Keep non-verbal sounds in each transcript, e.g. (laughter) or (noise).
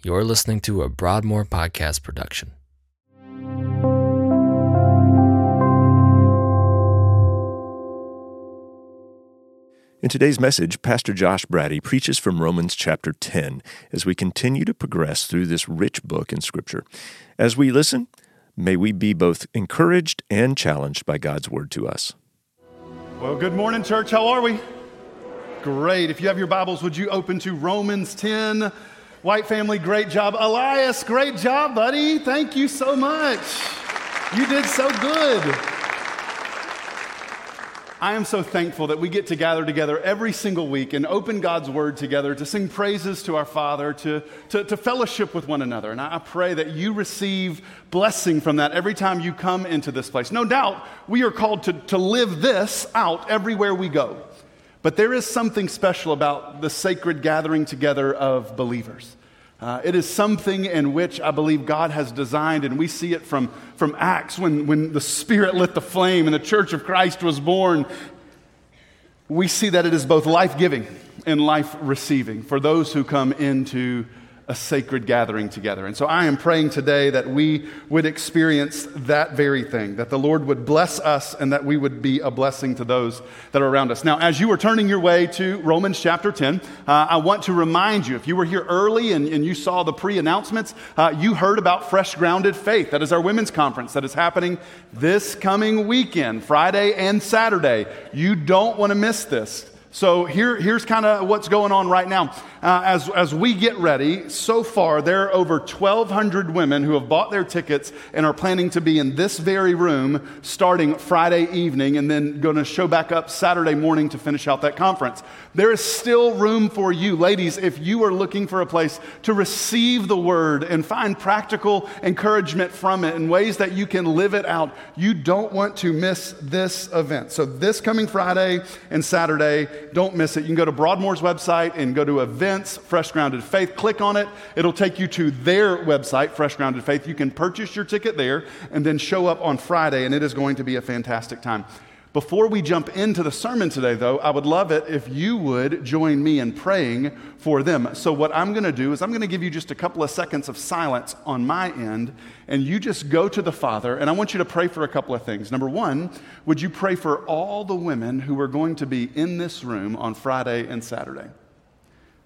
You're listening to a Broadmoor podcast production. In today's message, Pastor Josh Brady preaches from Romans chapter 10 as we continue to progress through this rich book in Scripture. As we listen, may we be both encouraged and challenged by God's word to us. Well, good morning, church. How are we? Great. If you have your Bibles, would you open to Romans 10? White family, great job. Elias, great job, buddy. Thank you so much. You did so good. I am so thankful that we get to gather together every single week and open God's Word together to sing praises to our Father, to, to, to fellowship with one another. And I pray that you receive blessing from that every time you come into this place. No doubt, we are called to, to live this out everywhere we go. But there is something special about the sacred gathering together of believers. Uh, it is something in which I believe God has designed, and we see it from, from Acts when, when the Spirit lit the flame and the church of Christ was born. We see that it is both life giving and life receiving for those who come into a sacred gathering together. And so I am praying today that we would experience that very thing, that the Lord would bless us and that we would be a blessing to those that are around us. Now, as you are turning your way to Romans chapter 10, uh, I want to remind you if you were here early and, and you saw the pre announcements, uh, you heard about Fresh Grounded Faith. That is our women's conference that is happening this coming weekend, Friday and Saturday. You don't want to miss this. So here, here's kind of what's going on right now. Uh, as, as we get ready, so far there are over 1,200 women who have bought their tickets and are planning to be in this very room starting Friday evening and then going to show back up Saturday morning to finish out that conference. There is still room for you, ladies, if you are looking for a place to receive the word and find practical encouragement from it in ways that you can live it out. You don't want to miss this event. So this coming Friday and Saturday, don't miss it. You can go to Broadmoor's website and go to events, Fresh Grounded Faith. Click on it. It'll take you to their website, Fresh Grounded Faith. You can purchase your ticket there and then show up on Friday, and it is going to be a fantastic time. Before we jump into the sermon today, though, I would love it if you would join me in praying for them. So, what I'm going to do is I'm going to give you just a couple of seconds of silence on my end, and you just go to the Father, and I want you to pray for a couple of things. Number one, would you pray for all the women who are going to be in this room on Friday and Saturday?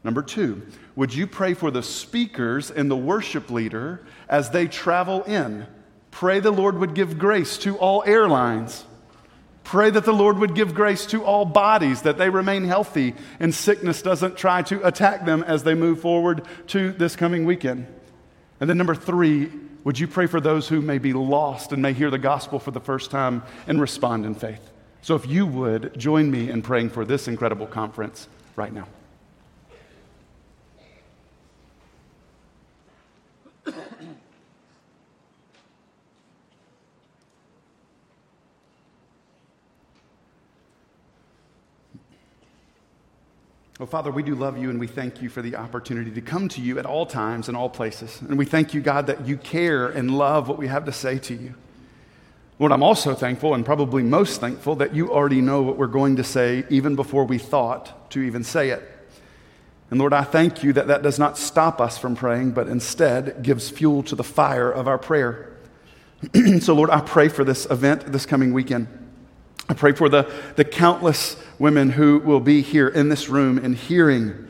Number two, would you pray for the speakers and the worship leader as they travel in? Pray the Lord would give grace to all airlines. Pray that the Lord would give grace to all bodies, that they remain healthy and sickness doesn't try to attack them as they move forward to this coming weekend. And then, number three, would you pray for those who may be lost and may hear the gospel for the first time and respond in faith? So, if you would join me in praying for this incredible conference right now. Well, Father, we do love you and we thank you for the opportunity to come to you at all times and all places. And we thank you, God, that you care and love what we have to say to you. Lord, I'm also thankful and probably most thankful that you already know what we're going to say even before we thought to even say it. And Lord, I thank you that that does not stop us from praying, but instead gives fuel to the fire of our prayer. (clears throat) so, Lord, I pray for this event this coming weekend. I pray for the, the countless women who will be here in this room and hearing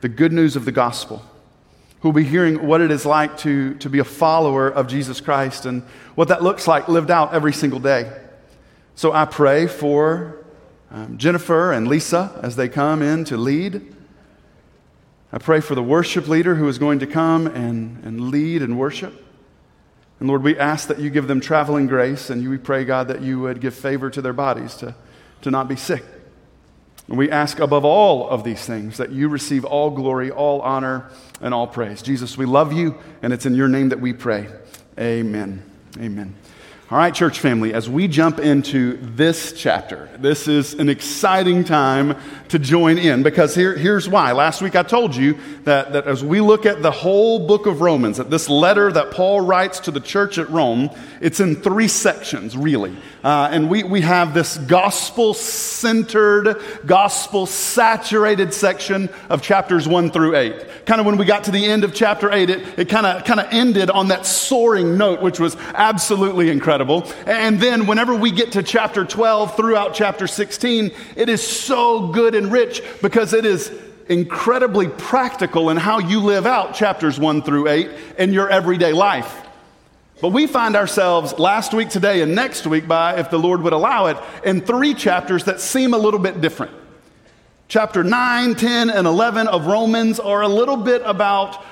the good news of the gospel, who will be hearing what it is like to, to be a follower of Jesus Christ and what that looks like lived out every single day. So I pray for um, Jennifer and Lisa as they come in to lead. I pray for the worship leader who is going to come and, and lead and worship. And Lord, we ask that you give them traveling grace, and we pray, God, that you would give favor to their bodies to, to not be sick. And we ask above all of these things that you receive all glory, all honor, and all praise. Jesus, we love you, and it's in your name that we pray. Amen. Amen. All right, church family, as we jump into this chapter, this is an exciting time to join in because here, here's why. Last week I told you that, that as we look at the whole book of Romans, that this letter that Paul writes to the church at Rome, it's in three sections, really. Uh, and we, we have this gospel centered, gospel saturated section of chapters one through eight. Kind of when we got to the end of chapter eight, it, it kind of ended on that soaring note, which was absolutely incredible. And then whenever we get to chapter 12 throughout chapter 16, it is so good and rich because it is incredibly practical in how you live out chapters 1 through 8 in your everyday life. But we find ourselves last week, today, and next week, by, if the Lord would allow it, in three chapters that seem a little bit different. Chapter 9, 10, and 11 of Romans are a little bit about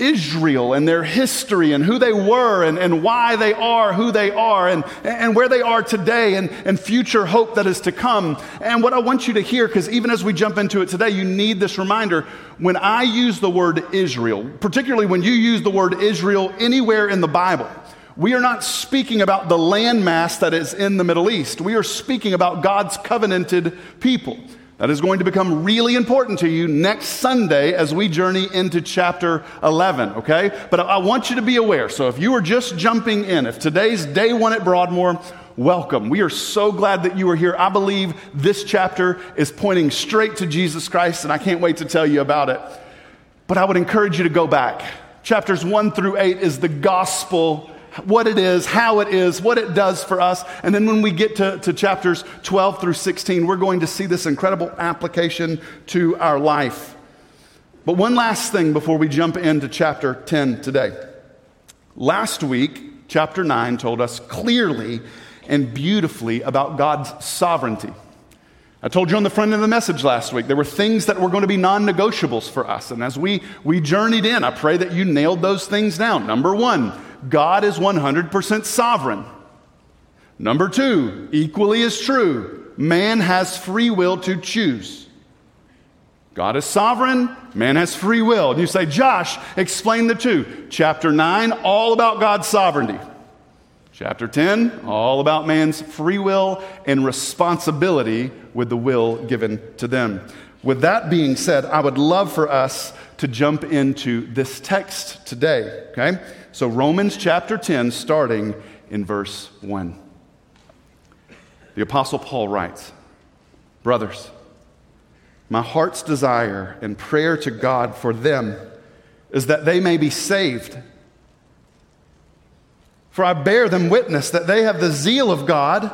Israel and their history and who they were and, and why they are who they are and, and where they are today and, and future hope that is to come. And what I want you to hear, because even as we jump into it today, you need this reminder. When I use the word Israel, particularly when you use the word Israel anywhere in the Bible, we are not speaking about the landmass that is in the Middle East. We are speaking about God's covenanted people. That is going to become really important to you next Sunday as we journey into chapter 11, okay? But I want you to be aware. So if you are just jumping in, if today's day one at Broadmoor, welcome. We are so glad that you are here. I believe this chapter is pointing straight to Jesus Christ, and I can't wait to tell you about it. But I would encourage you to go back. Chapters 1 through 8 is the gospel what it is, how it is, what it does for us. And then when we get to, to chapters 12 through 16, we're going to see this incredible application to our life. But one last thing before we jump into chapter 10 today. Last week, chapter 9 told us clearly and beautifully about God's sovereignty. I told you on the front end of the message last week, there were things that were going to be non negotiables for us. And as we, we journeyed in, I pray that you nailed those things down. Number one, God is 100% sovereign. Number two, equally as true, man has free will to choose. God is sovereign, man has free will. And you say, Josh, explain the two. Chapter 9, all about God's sovereignty. Chapter 10, all about man's free will and responsibility with the will given to them. With that being said, I would love for us to jump into this text today, okay? So, Romans chapter 10, starting in verse 1. The Apostle Paul writes Brothers, my heart's desire and prayer to God for them is that they may be saved. For I bear them witness that they have the zeal of God,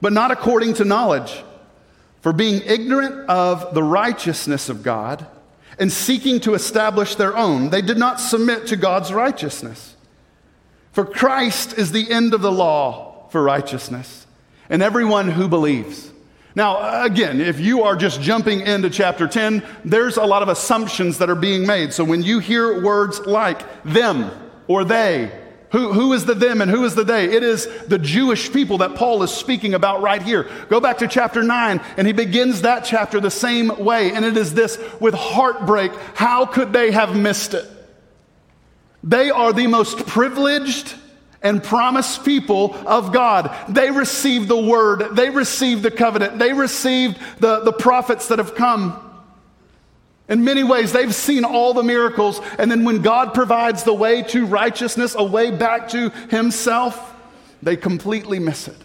but not according to knowledge. For being ignorant of the righteousness of God, and seeking to establish their own, they did not submit to God's righteousness. For Christ is the end of the law for righteousness, and everyone who believes. Now, again, if you are just jumping into chapter 10, there's a lot of assumptions that are being made. So when you hear words like them or they, who, who is the them and who is the they? It is the Jewish people that Paul is speaking about right here. Go back to chapter 9, and he begins that chapter the same way. And it is this with heartbreak. How could they have missed it? They are the most privileged and promised people of God. They received the word, they received the covenant, they received the, the prophets that have come. In many ways, they've seen all the miracles, and then when God provides the way to righteousness, a way back to Himself, they completely miss it.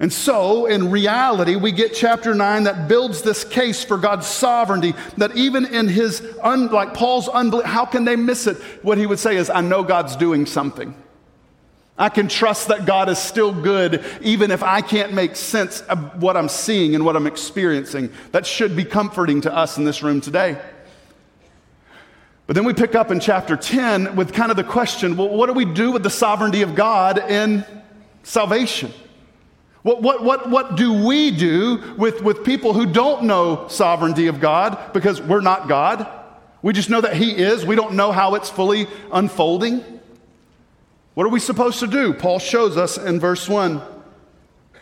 And so, in reality, we get chapter 9 that builds this case for God's sovereignty. That even in his, un, like Paul's unbelief, how can they miss it? What he would say is, I know God's doing something. I can trust that God is still good, even if I can't make sense of what I'm seeing and what I'm experiencing. That should be comforting to us in this room today. But then we pick up in chapter 10 with kind of the question well, what do we do with the sovereignty of God in salvation? What, what, what, what do we do with, with people who don't know sovereignty of God because we're not God? We just know that He is. We don't know how it's fully unfolding. What are we supposed to do? Paul shows us in verse 1.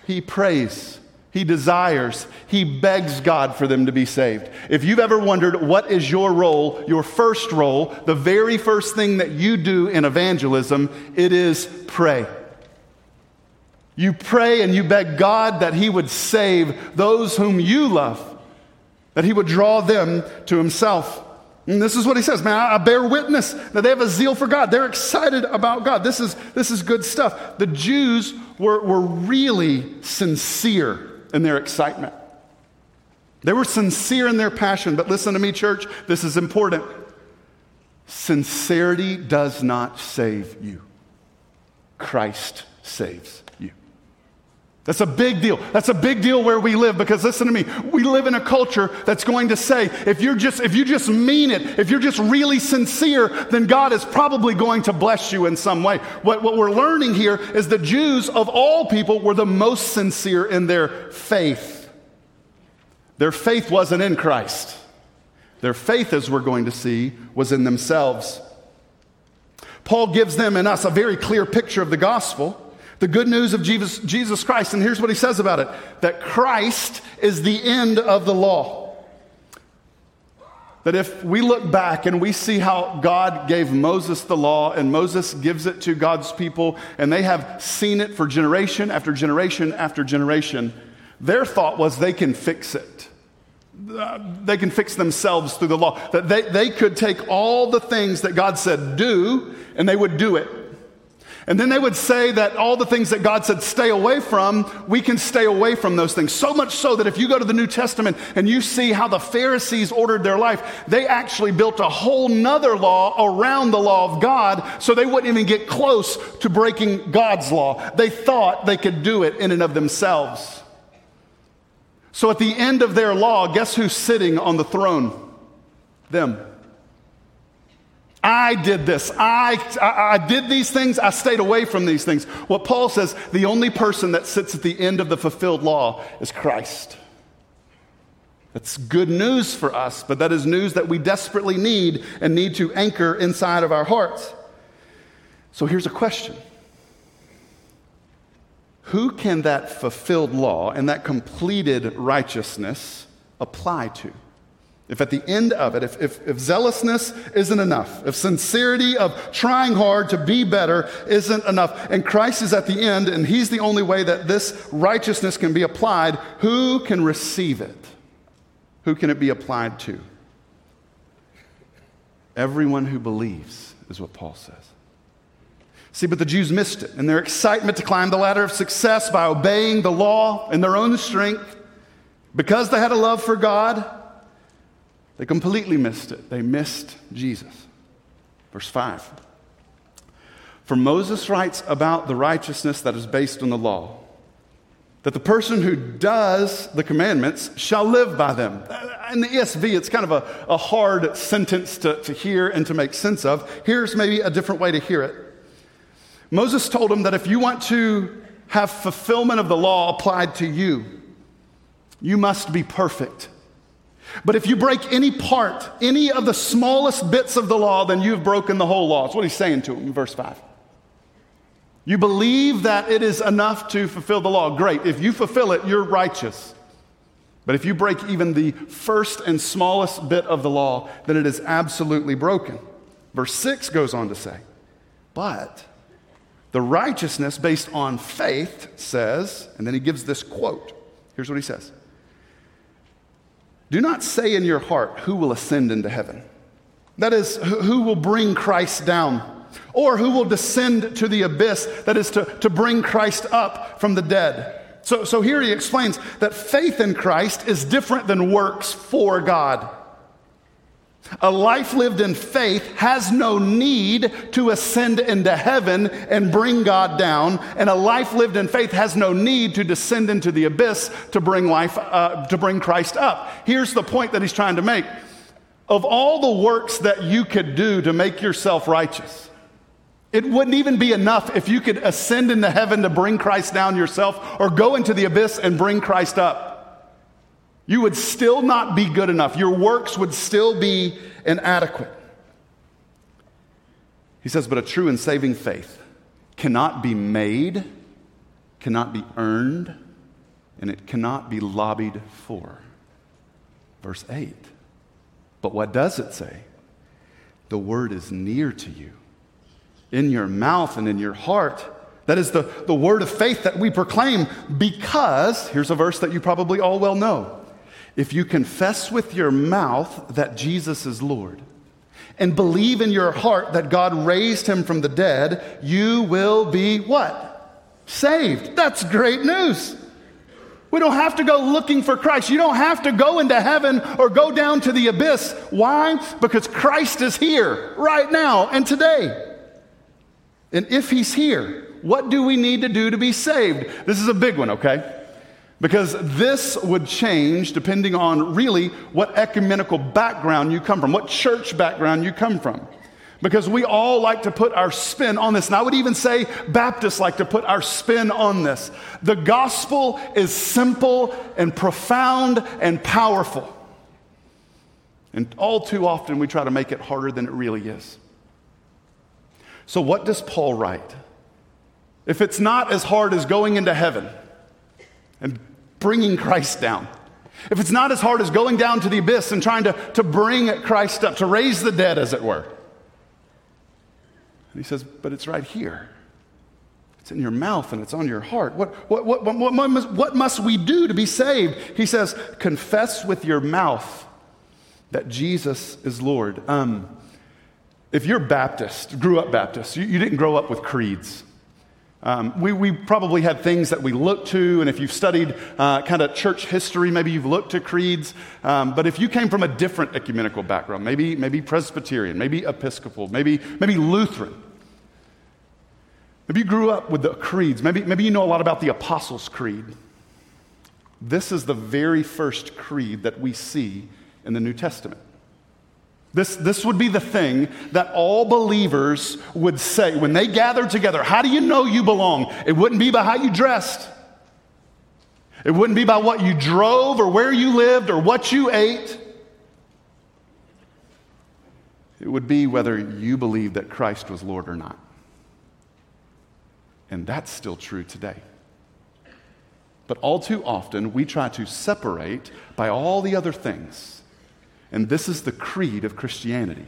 He prays, he desires, he begs God for them to be saved. If you've ever wondered what is your role, your first role, the very first thing that you do in evangelism, it is pray. You pray and you beg God that He would save those whom you love, that He would draw them to Himself. And this is what he says, man, I bear witness that they have a zeal for God. They're excited about God. This is, this is good stuff. The Jews were, were really sincere in their excitement. They were sincere in their passion, but listen to me, church, this is important. Sincerity does not save you, Christ saves. That's a big deal. That's a big deal where we live because listen to me. We live in a culture that's going to say if you're just if you just mean it, if you're just really sincere, then God is probably going to bless you in some way. What, what we're learning here is the Jews of all people were the most sincere in their faith. Their faith wasn't in Christ. Their faith, as we're going to see, was in themselves. Paul gives them and us a very clear picture of the gospel. The good news of Jesus, Jesus Christ, and here's what he says about it that Christ is the end of the law. That if we look back and we see how God gave Moses the law and Moses gives it to God's people and they have seen it for generation after generation after generation, their thought was they can fix it. they can fix themselves through the law. That they, they could take all the things that God said do and they would do it. And then they would say that all the things that God said stay away from, we can stay away from those things. So much so that if you go to the New Testament and you see how the Pharisees ordered their life, they actually built a whole nother law around the law of God so they wouldn't even get close to breaking God's law. They thought they could do it in and of themselves. So at the end of their law, guess who's sitting on the throne? Them. I did this. I, I, I, did these things. I stayed away from these things. What Paul says, the only person that sits at the end of the fulfilled law is Christ. That's good news for us, but that is news that we desperately need and need to anchor inside of our hearts. So here's a question Who can that fulfilled law and that completed righteousness apply to? If at the end of it, if, if, if, zealousness isn't enough, if sincerity of trying hard to be better isn't enough, and Christ is at the end and He's the only way that this righteousness can be applied, who can receive it? Who can it be applied to? Everyone who believes, is what Paul says. See, but the Jews missed it in their excitement to climb the ladder of success by obeying the law in their own strength. Because they had a love for God, they completely missed it. They missed Jesus. Verse 5. For Moses writes about the righteousness that is based on the law, that the person who does the commandments shall live by them. In the ESV, it's kind of a, a hard sentence to, to hear and to make sense of. Here's maybe a different way to hear it. Moses told him that if you want to have fulfillment of the law applied to you, you must be perfect. But if you break any part, any of the smallest bits of the law, then you've broken the whole law. That's what he's saying to him in verse 5. You believe that it is enough to fulfill the law. Great. If you fulfill it, you're righteous. But if you break even the first and smallest bit of the law, then it is absolutely broken. Verse 6 goes on to say, But the righteousness based on faith says, and then he gives this quote. Here's what he says do not say in your heart, Who will ascend into heaven? That is, who will bring Christ down? Or who will descend to the abyss? That is, to, to bring Christ up from the dead. So, so here he explains that faith in Christ is different than works for God. A life lived in faith has no need to ascend into heaven and bring God down, and a life lived in faith has no need to descend into the abyss to bring life uh, to bring Christ up. Here's the point that he's trying to make: of all the works that you could do to make yourself righteous, it wouldn't even be enough if you could ascend into heaven to bring Christ down yourself, or go into the abyss and bring Christ up. You would still not be good enough. Your works would still be inadequate. He says, but a true and saving faith cannot be made, cannot be earned, and it cannot be lobbied for. Verse 8. But what does it say? The word is near to you, in your mouth and in your heart. That is the, the word of faith that we proclaim because, here's a verse that you probably all well know. If you confess with your mouth that Jesus is Lord and believe in your heart that God raised him from the dead, you will be what? Saved. That's great news. We don't have to go looking for Christ. You don't have to go into heaven or go down to the abyss. Why? Because Christ is here right now and today. And if he's here, what do we need to do to be saved? This is a big one, okay? Because this would change depending on really what ecumenical background you come from, what church background you come from. Because we all like to put our spin on this. And I would even say Baptists like to put our spin on this. The gospel is simple and profound and powerful. And all too often we try to make it harder than it really is. So, what does Paul write? If it's not as hard as going into heaven and bringing Christ down, if it's not as hard as going down to the abyss and trying to, to bring Christ up, to raise the dead, as it were. And he says, but it's right here. It's in your mouth and it's on your heart. What, what, what, what, what, must, what must we do to be saved? He says, confess with your mouth that Jesus is Lord. Um, if you're Baptist, grew up Baptist, you, you didn't grow up with creeds. Um, we, we, probably had things that we looked to, and if you've studied uh, kind of church history, maybe you've looked to creeds. Um, but if you came from a different ecumenical background, maybe, maybe Presbyterian, maybe Episcopal, maybe, maybe Lutheran, maybe you grew up with the creeds, maybe, maybe you know a lot about the Apostles' Creed. This is the very first creed that we see in the New Testament. This, this would be the thing that all believers would say when they gathered together. How do you know you belong? It wouldn't be by how you dressed. It wouldn't be by what you drove or where you lived or what you ate. It would be whether you believed that Christ was Lord or not. And that's still true today. But all too often, we try to separate by all the other things and this is the creed of Christianity.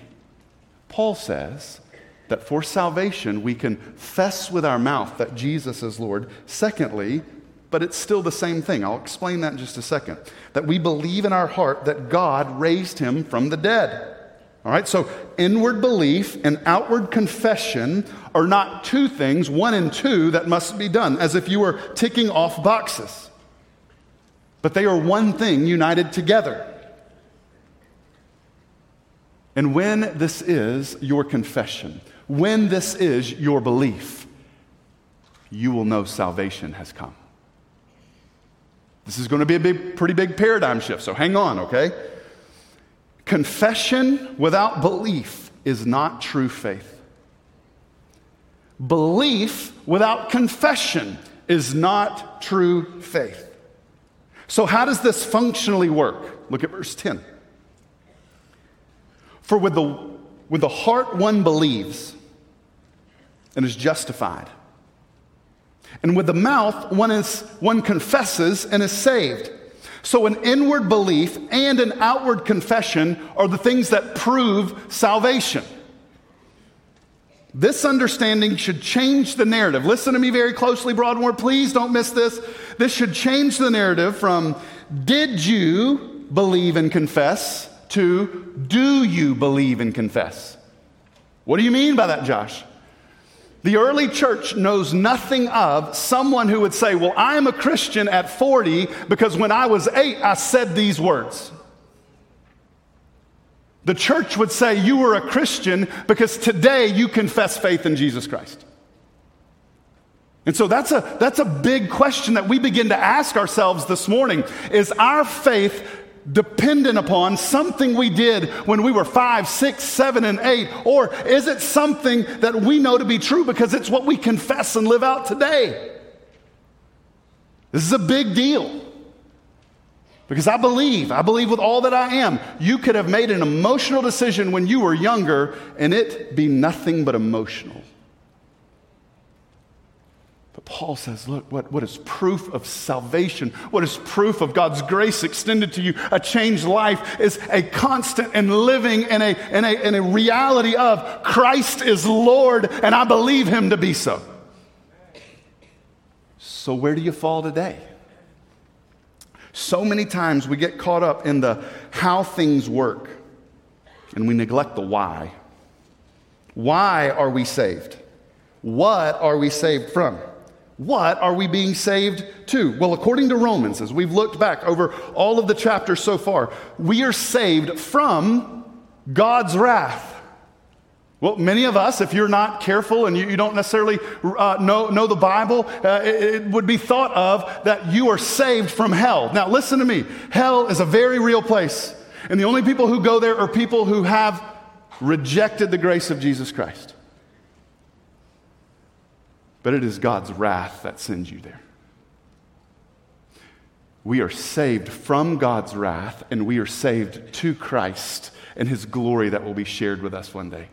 Paul says that for salvation, we confess with our mouth that Jesus is Lord. Secondly, but it's still the same thing. I'll explain that in just a second. That we believe in our heart that God raised him from the dead. All right, so inward belief and outward confession are not two things, one and two, that must be done, as if you were ticking off boxes. But they are one thing united together. And when this is your confession, when this is your belief, you will know salvation has come. This is going to be a big, pretty big paradigm shift, so hang on, okay? Confession without belief is not true faith. Belief without confession is not true faith. So, how does this functionally work? Look at verse 10. For with the, with the heart one believes and is justified. And with the mouth one, is, one confesses and is saved. So, an inward belief and an outward confession are the things that prove salvation. This understanding should change the narrative. Listen to me very closely, Broadmoor. Please don't miss this. This should change the narrative from did you believe and confess to do you believe and confess? What do you mean by that, Josh? The early church knows nothing of someone who would say, Well, I am a Christian at 40 because when I was eight, I said these words. The church would say, You were a Christian because today you confess faith in Jesus Christ. And so that's a, that's a big question that we begin to ask ourselves this morning. Is our faith dependent upon something we did when we were five, six, seven, and eight? Or is it something that we know to be true because it's what we confess and live out today? This is a big deal. Because I believe, I believe with all that I am, you could have made an emotional decision when you were younger and it be nothing but emotional. Paul says, look, what, what is proof of salvation? What is proof of God's grace extended to you? A changed life is a constant and living in a, in a, in a reality of Christ is Lord, and I believe him to be so. So, where do you fall today? So many times we get caught up in the how things work and we neglect the why. Why are we saved? What are we saved from? What are we being saved to? Well, according to Romans, as we've looked back over all of the chapters so far, we are saved from God's wrath. Well, many of us, if you're not careful and you, you don't necessarily uh, know, know the Bible, uh, it, it would be thought of that you are saved from hell. Now, listen to me. Hell is a very real place. And the only people who go there are people who have rejected the grace of Jesus Christ. But it is God's wrath that sends you there. We are saved from God's wrath, and we are saved to Christ and his glory that will be shared with us one day.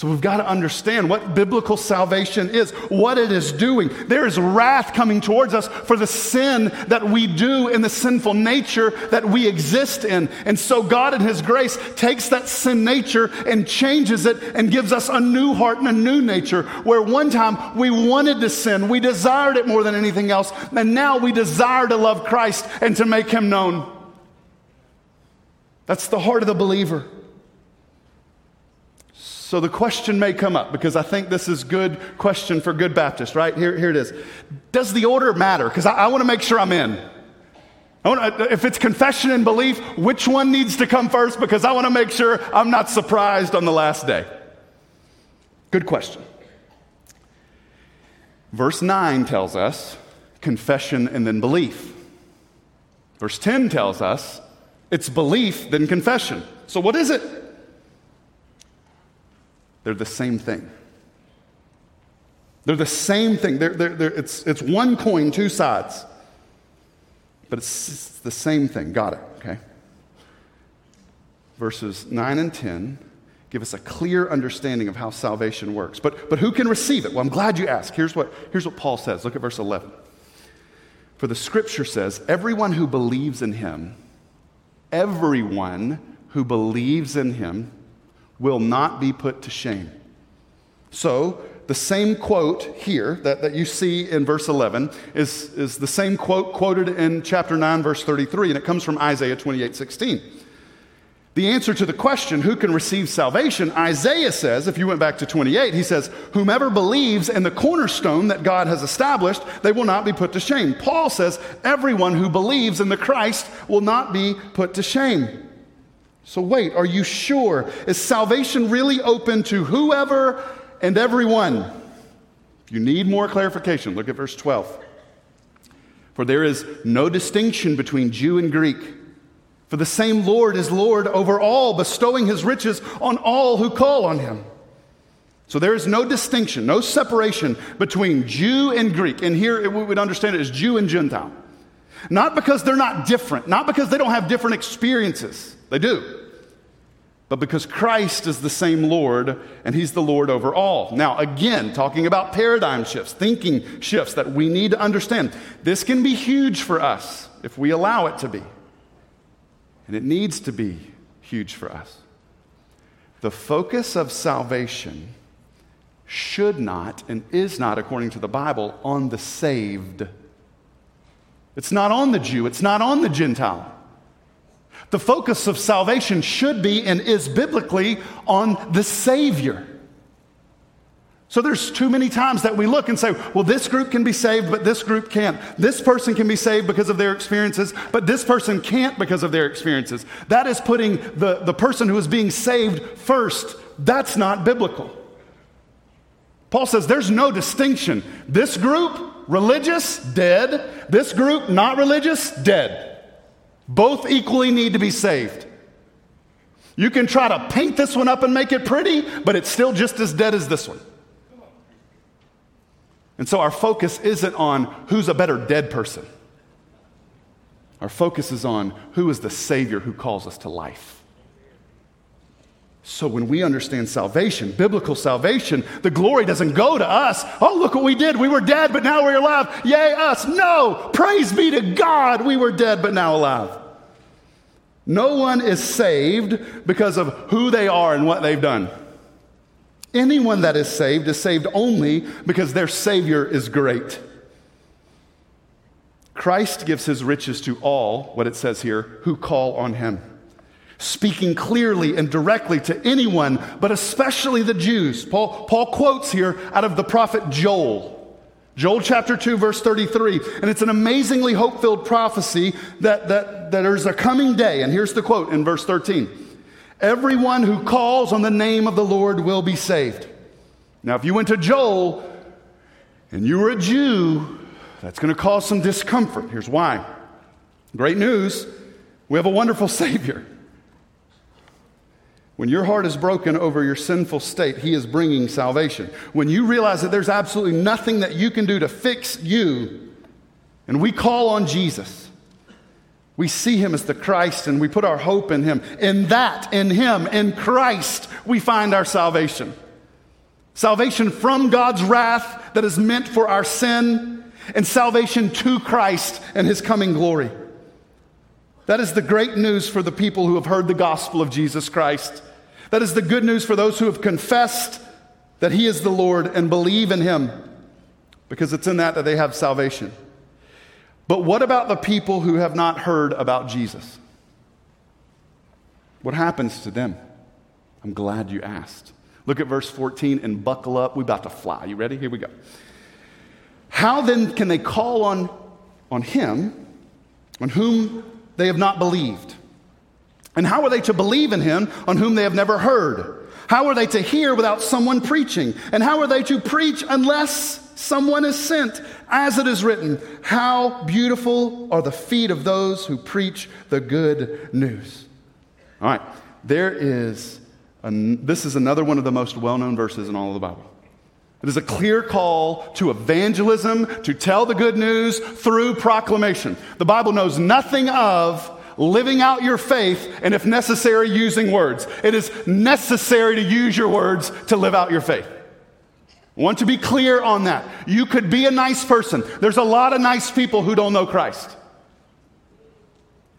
So we've got to understand what biblical salvation is, what it is doing. There is wrath coming towards us for the sin that we do in the sinful nature that we exist in. And so God in His grace takes that sin nature and changes it and gives us a new heart and a new nature where one time we wanted to sin, we desired it more than anything else, and now we desire to love Christ and to make Him known. That's the heart of the believer. So the question may come up because I think this is good question for good Baptist, right? Here, here it is. Does the order matter? Because I, I want to make sure I'm in. Wanna, if it's confession and belief, which one needs to come first? Because I want to make sure I'm not surprised on the last day. Good question. Verse 9 tells us confession and then belief. Verse 10 tells us it's belief then confession. So, what is it? They're the same thing. They're the same thing. They're, they're, they're, it's, it's one coin, two sides. But it's, it's the same thing. Got it, okay? Verses 9 and 10 give us a clear understanding of how salvation works. But, but who can receive it? Well, I'm glad you asked. Here's what, here's what Paul says. Look at verse 11. For the scripture says, everyone who believes in him, everyone who believes in him, will not be put to shame. So, the same quote here that, that you see in verse 11 is, is the same quote quoted in chapter 9, verse 33, and it comes from Isaiah 28 16. The answer to the question, who can receive salvation, Isaiah says, if you went back to 28, he says, Whomever believes in the cornerstone that God has established, they will not be put to shame. Paul says, Everyone who believes in the Christ will not be put to shame. So, wait, are you sure? Is salvation really open to whoever and everyone? If you need more clarification, look at verse 12. For there is no distinction between Jew and Greek. For the same Lord is Lord over all, bestowing his riches on all who call on him. So there is no distinction, no separation between Jew and Greek. And here we would understand it as Jew and Gentile. Not because they're not different, not because they don't have different experiences. They do but because Christ is the same Lord and He's the Lord over all. Now, again, talking about paradigm shifts, thinking shifts that we need to understand. This can be huge for us if we allow it to be. And it needs to be huge for us. The focus of salvation should not and is not, according to the Bible, on the saved. It's not on the Jew, it's not on the Gentile. The focus of salvation should be and is biblically on the Savior. So there's too many times that we look and say, well, this group can be saved, but this group can't. This person can be saved because of their experiences, but this person can't because of their experiences. That is putting the, the person who is being saved first. That's not biblical. Paul says there's no distinction. This group, religious, dead. This group, not religious, dead. Both equally need to be saved. You can try to paint this one up and make it pretty, but it's still just as dead as this one. And so our focus isn't on who's a better dead person. Our focus is on who is the Savior who calls us to life. So when we understand salvation, biblical salvation, the glory doesn't go to us. Oh, look what we did. We were dead, but now we're alive. Yay, us. No, praise be to God. We were dead, but now alive. No one is saved because of who they are and what they've done. Anyone that is saved is saved only because their Savior is great. Christ gives his riches to all, what it says here, who call on him, speaking clearly and directly to anyone, but especially the Jews. Paul, Paul quotes here out of the prophet Joel. Joel chapter 2, verse 33. And it's an amazingly hope filled prophecy that, that, that there's a coming day. And here's the quote in verse 13 Everyone who calls on the name of the Lord will be saved. Now, if you went to Joel and you were a Jew, that's going to cause some discomfort. Here's why. Great news we have a wonderful (laughs) Savior. When your heart is broken over your sinful state, He is bringing salvation. When you realize that there's absolutely nothing that you can do to fix you, and we call on Jesus, we see Him as the Christ and we put our hope in Him. In that, in Him, in Christ, we find our salvation. Salvation from God's wrath that is meant for our sin, and salvation to Christ and His coming glory. That is the great news for the people who have heard the gospel of Jesus Christ. That is the good news for those who have confessed that He is the Lord and believe in Him, because it's in that that they have salvation. But what about the people who have not heard about Jesus? What happens to them? I'm glad you asked. Look at verse 14 and buckle up. We're about to fly. You ready? Here we go. How then can they call on, on him on whom they have not believed? And how are they to believe in him on whom they have never heard? How are they to hear without someone preaching? And how are they to preach unless someone is sent? As it is written, how beautiful are the feet of those who preach the good news. All right, there is, a, this is another one of the most well known verses in all of the Bible. It is a clear call to evangelism, to tell the good news through proclamation. The Bible knows nothing of living out your faith, and if necessary, using words. It is necessary to use your words to live out your faith. I want to be clear on that. You could be a nice person. There's a lot of nice people who don't know Christ.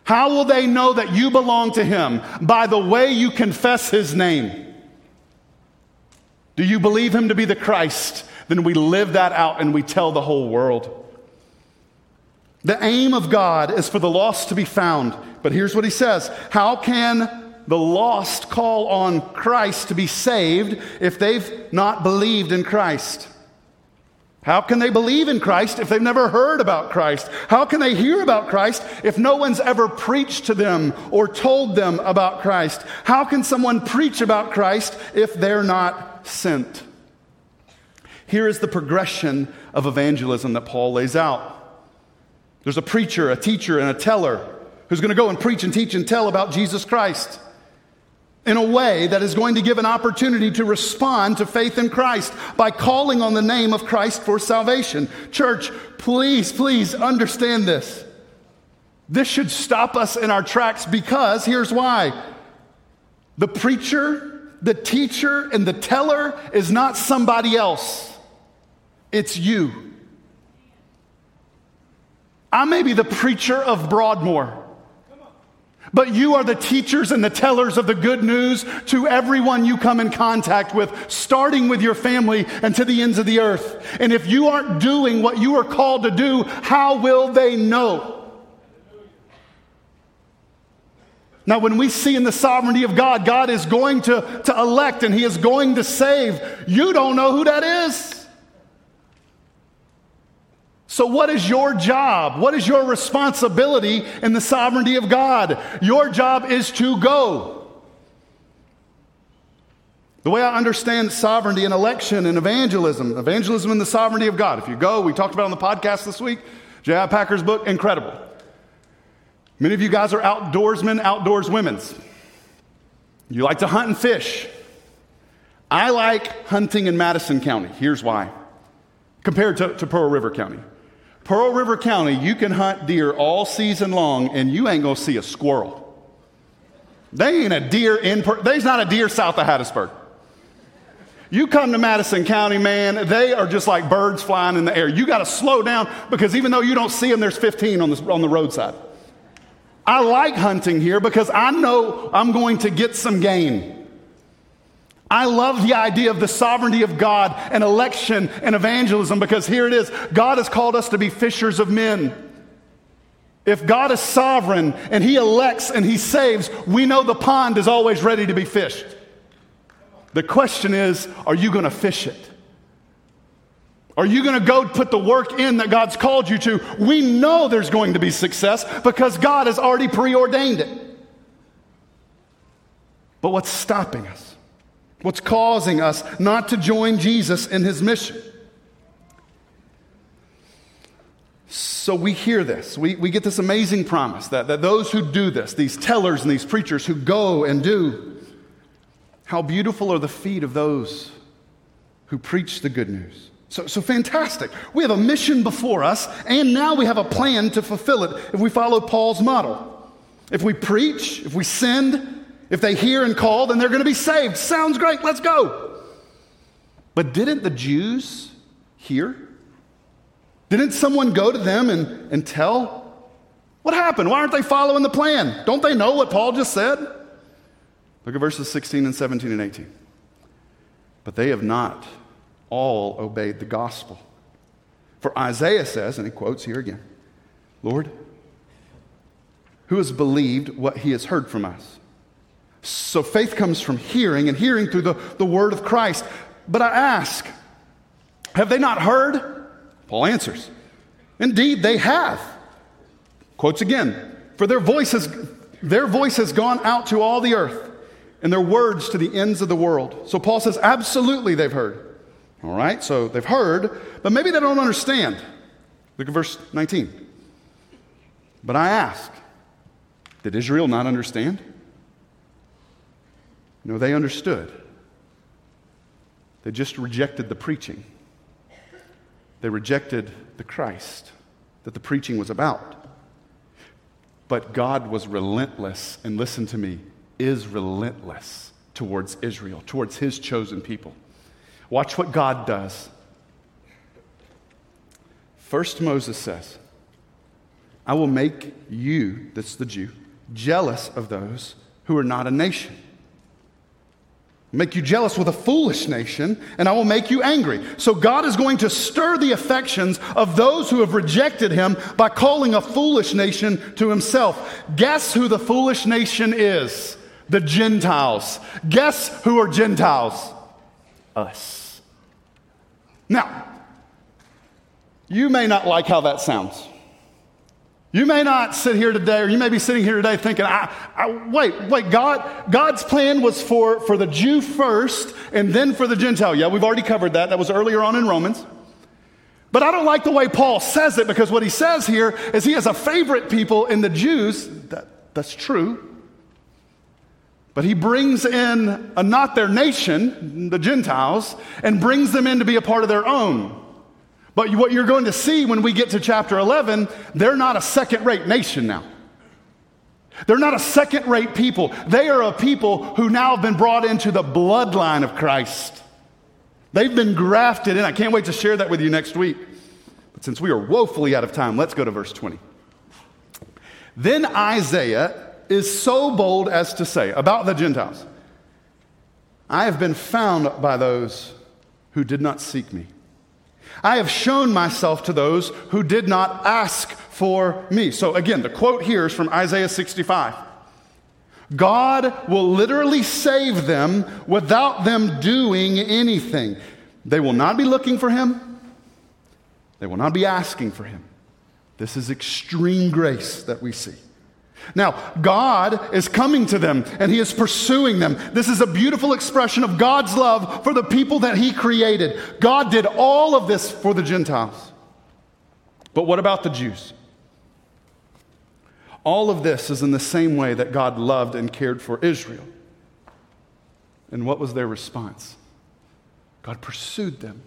How will they know that you belong to Him? By the way you confess His name. Do you believe Him to be the Christ? Then we live that out and we tell the whole world. The aim of God is for the lost to be found. But here's what he says How can the lost call on Christ to be saved if they've not believed in Christ? How can they believe in Christ if they've never heard about Christ? How can they hear about Christ if no one's ever preached to them or told them about Christ? How can someone preach about Christ if they're not sent? Here is the progression of evangelism that Paul lays out. There's a preacher, a teacher, and a teller who's going to go and preach and teach and tell about Jesus Christ in a way that is going to give an opportunity to respond to faith in Christ by calling on the name of Christ for salvation. Church, please, please understand this. This should stop us in our tracks because here's why the preacher, the teacher, and the teller is not somebody else, it's you. I may be the preacher of Broadmoor. But you are the teachers and the tellers of the good news to everyone you come in contact with, starting with your family and to the ends of the earth. And if you aren't doing what you are called to do, how will they know? Now, when we see in the sovereignty of God, God is going to, to elect and He is going to save, you don't know who that is. So, what is your job? What is your responsibility in the sovereignty of God? Your job is to go. The way I understand sovereignty and election and evangelism, evangelism and the sovereignty of God. If you go, we talked about on the podcast this week, J.I. Packer's book, incredible. Many of you guys are outdoorsmen, outdoors women's. You like to hunt and fish. I like hunting in Madison County. Here's why compared to, to Pearl River County. Pearl River County, you can hunt deer all season long and you ain't gonna see a squirrel. They ain't a deer in, there's not a deer south of Hattiesburg. You come to Madison County, man, they are just like birds flying in the air. You got to slow down because even though you don't see them, there's 15 on the, on the roadside. I like hunting here because I know I'm going to get some gain. I love the idea of the sovereignty of God and election and evangelism because here it is God has called us to be fishers of men. If God is sovereign and He elects and He saves, we know the pond is always ready to be fished. The question is are you going to fish it? Are you going to go put the work in that God's called you to? We know there's going to be success because God has already preordained it. But what's stopping us? What's causing us not to join Jesus in his mission? So we hear this. We, we get this amazing promise that, that those who do this, these tellers and these preachers who go and do, how beautiful are the feet of those who preach the good news. So, so fantastic. We have a mission before us, and now we have a plan to fulfill it if we follow Paul's model. If we preach, if we send, if they hear and call, then they're going to be saved. Sounds great, let's go. But didn't the Jews hear? Didn't someone go to them and, and tell? What happened? Why aren't they following the plan? Don't they know what Paul just said? Look at verses 16 and 17 and 18. But they have not all obeyed the gospel. For Isaiah says, and he quotes here again Lord, who has believed what he has heard from us? So faith comes from hearing, and hearing through the, the word of Christ. But I ask, have they not heard? Paul answers, Indeed, they have. Quotes again, for their voice has, their voice has gone out to all the earth, and their words to the ends of the world. So Paul says, Absolutely, they've heard. All right, so they've heard, but maybe they don't understand. Look at verse 19. But I ask, did Israel not understand? No, they understood. They just rejected the preaching. They rejected the Christ that the preaching was about. But God was relentless, and listen to me, is relentless towards Israel, towards his chosen people. Watch what God does. First, Moses says, I will make you, that's the Jew, jealous of those who are not a nation. Make you jealous with a foolish nation, and I will make you angry. So, God is going to stir the affections of those who have rejected him by calling a foolish nation to himself. Guess who the foolish nation is? The Gentiles. Guess who are Gentiles? Us. Now, you may not like how that sounds. You may not sit here today, or you may be sitting here today thinking, I, I, wait, wait, God, God's plan was for, for the Jew first and then for the Gentile. Yeah, we've already covered that. That was earlier on in Romans. But I don't like the way Paul says it because what he says here is he has a favorite people in the Jews. That, that's true. But he brings in a not their nation, the Gentiles, and brings them in to be a part of their own. But what you're going to see when we get to chapter 11, they're not a second rate nation now. They're not a second rate people. They are a people who now have been brought into the bloodline of Christ. They've been grafted in. I can't wait to share that with you next week. But since we are woefully out of time, let's go to verse 20. Then Isaiah is so bold as to say about the Gentiles I have been found by those who did not seek me. I have shown myself to those who did not ask for me. So, again, the quote here is from Isaiah 65. God will literally save them without them doing anything. They will not be looking for him, they will not be asking for him. This is extreme grace that we see. Now, God is coming to them and He is pursuing them. This is a beautiful expression of God's love for the people that He created. God did all of this for the Gentiles. But what about the Jews? All of this is in the same way that God loved and cared for Israel. And what was their response? God pursued them.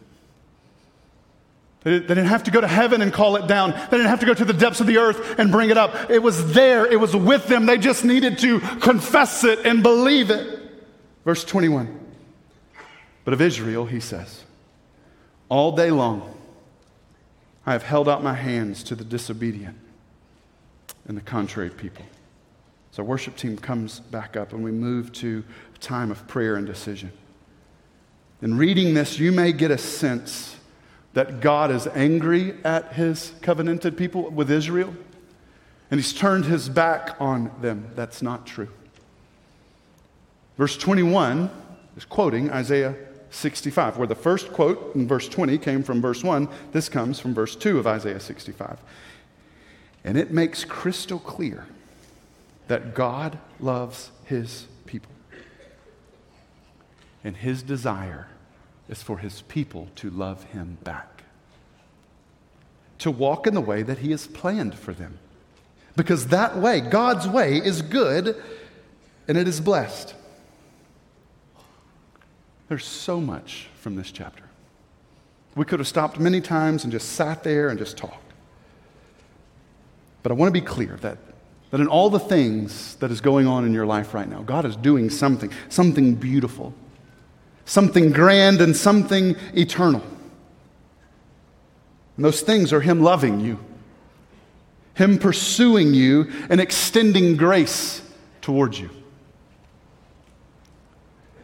They didn't have to go to heaven and call it down. They didn't have to go to the depths of the earth and bring it up. It was there, it was with them. They just needed to confess it and believe it. Verse 21. But of Israel, he says, All day long I have held out my hands to the disobedient and the contrary people. So, worship team comes back up and we move to a time of prayer and decision. In reading this, you may get a sense that God is angry at his covenanted people with Israel. and he's turned his back on them. That's not true. Verse 21 is quoting Isaiah 65, where the first quote in verse 20 came from verse 1. This comes from verse 2 of Isaiah 65. And it makes crystal clear that God loves his people. And his desire is for his people to love him back, to walk in the way that he has planned for them. Because that way, God's way, is good and it is blessed. There's so much from this chapter. We could have stopped many times and just sat there and just talked. But I want to be clear that, that in all the things that is going on in your life right now, God is doing something, something beautiful, something grand, and something eternal. And those things are Him loving you, Him pursuing you, and extending grace towards you.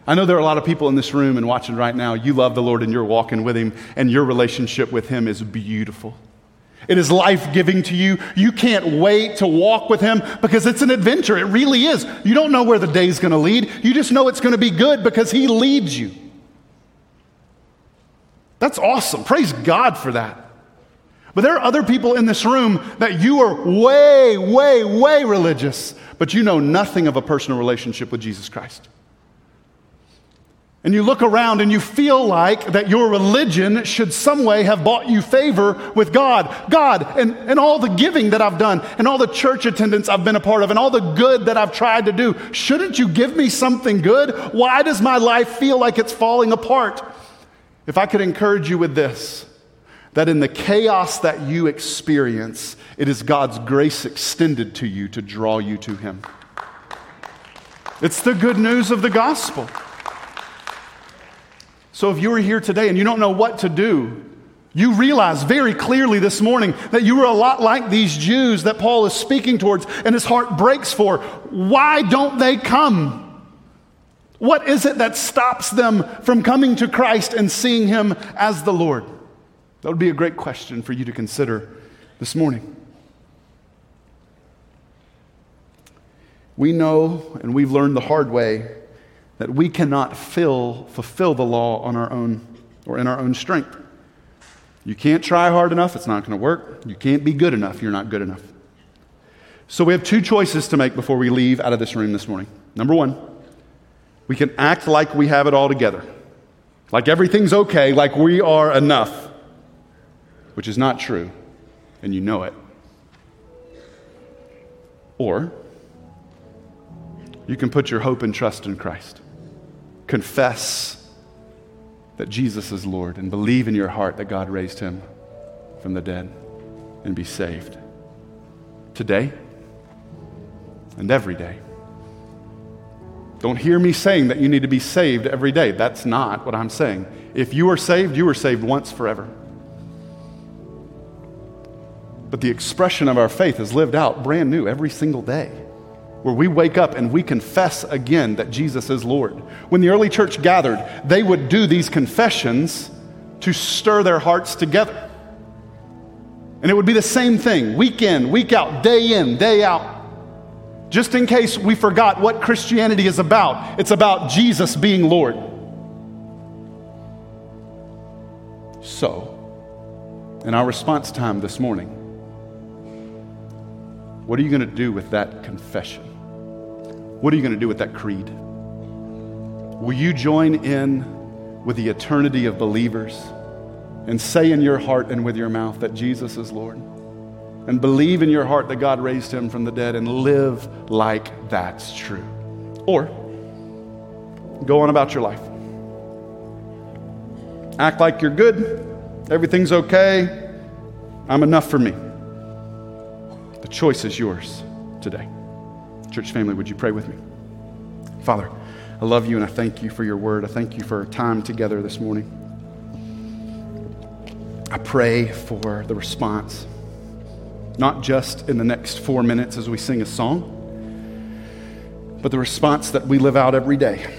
I know there are a lot of people in this room and watching right now. You love the Lord and you're walking with Him, and your relationship with Him is beautiful. It is life giving to you. You can't wait to walk with Him because it's an adventure. It really is. You don't know where the day's going to lead, you just know it's going to be good because He leads you. That's awesome. Praise God for that. But there are other people in this room that you are way, way, way religious, but you know nothing of a personal relationship with Jesus Christ. And you look around and you feel like that your religion should some way have bought you favor with God. God, and, and all the giving that I've done, and all the church attendance I've been a part of, and all the good that I've tried to do, shouldn't you give me something good? Why does my life feel like it's falling apart? If I could encourage you with this, that in the chaos that you experience, it is God's grace extended to you to draw you to Him. It's the good news of the gospel. So if you are here today and you don't know what to do, you realize very clearly this morning that you are a lot like these Jews that Paul is speaking towards and his heart breaks for. Why don't they come? What is it that stops them from coming to Christ and seeing him as the Lord? That would be a great question for you to consider this morning. We know and we've learned the hard way that we cannot fill, fulfill the law on our own or in our own strength. You can't try hard enough, it's not going to work. You can't be good enough, you're not good enough. So we have two choices to make before we leave out of this room this morning. Number one, we can act like we have it all together, like everything's okay, like we are enough, which is not true, and you know it. Or you can put your hope and trust in Christ confess that Jesus is Lord and believe in your heart that God raised him from the dead and be saved today and every day. Don't hear me saying that you need to be saved every day. That's not what I'm saying. If you are saved, you are saved once forever. But the expression of our faith is lived out brand new every single day where we wake up and we confess again that Jesus is Lord. When the early church gathered, they would do these confessions to stir their hearts together. And it would be the same thing week in, week out, day in, day out. Just in case we forgot what Christianity is about, it's about Jesus being Lord. So, in our response time this morning, what are you going to do with that confession? What are you going to do with that creed? Will you join in with the eternity of believers and say in your heart and with your mouth that Jesus is Lord? And believe in your heart that God raised him from the dead and live like that's true. Or go on about your life. Act like you're good, everything's okay, I'm enough for me. The choice is yours today. Church family, would you pray with me? Father, I love you and I thank you for your word. I thank you for our time together this morning. I pray for the response, not just in the next four minutes as we sing a song, but the response that we live out every day.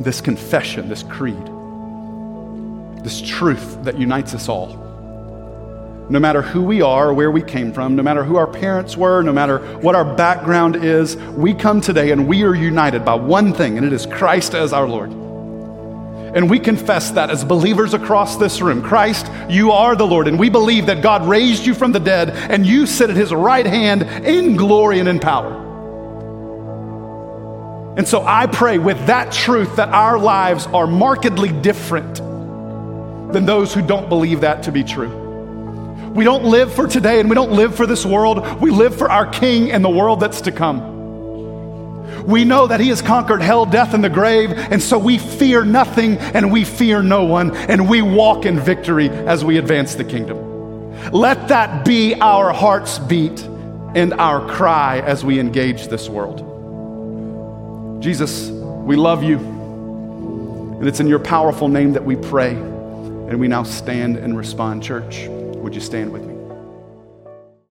This confession, this creed, this truth that unites us all no matter who we are, or where we came from, no matter who our parents were, no matter what our background is, we come today and we are united by one thing, and it is Christ as our Lord. And we confess that as believers across this room. Christ, you are the Lord. And we believe that God raised you from the dead and you sit at his right hand in glory and in power. And so I pray with that truth that our lives are markedly different than those who don't believe that to be true. We don't live for today and we don't live for this world. We live for our King and the world that's to come. We know that He has conquered hell, death, and the grave, and so we fear nothing and we fear no one, and we walk in victory as we advance the kingdom. Let that be our heart's beat and our cry as we engage this world. Jesus, we love you, and it's in your powerful name that we pray, and we now stand and respond. Church, would you stand with me?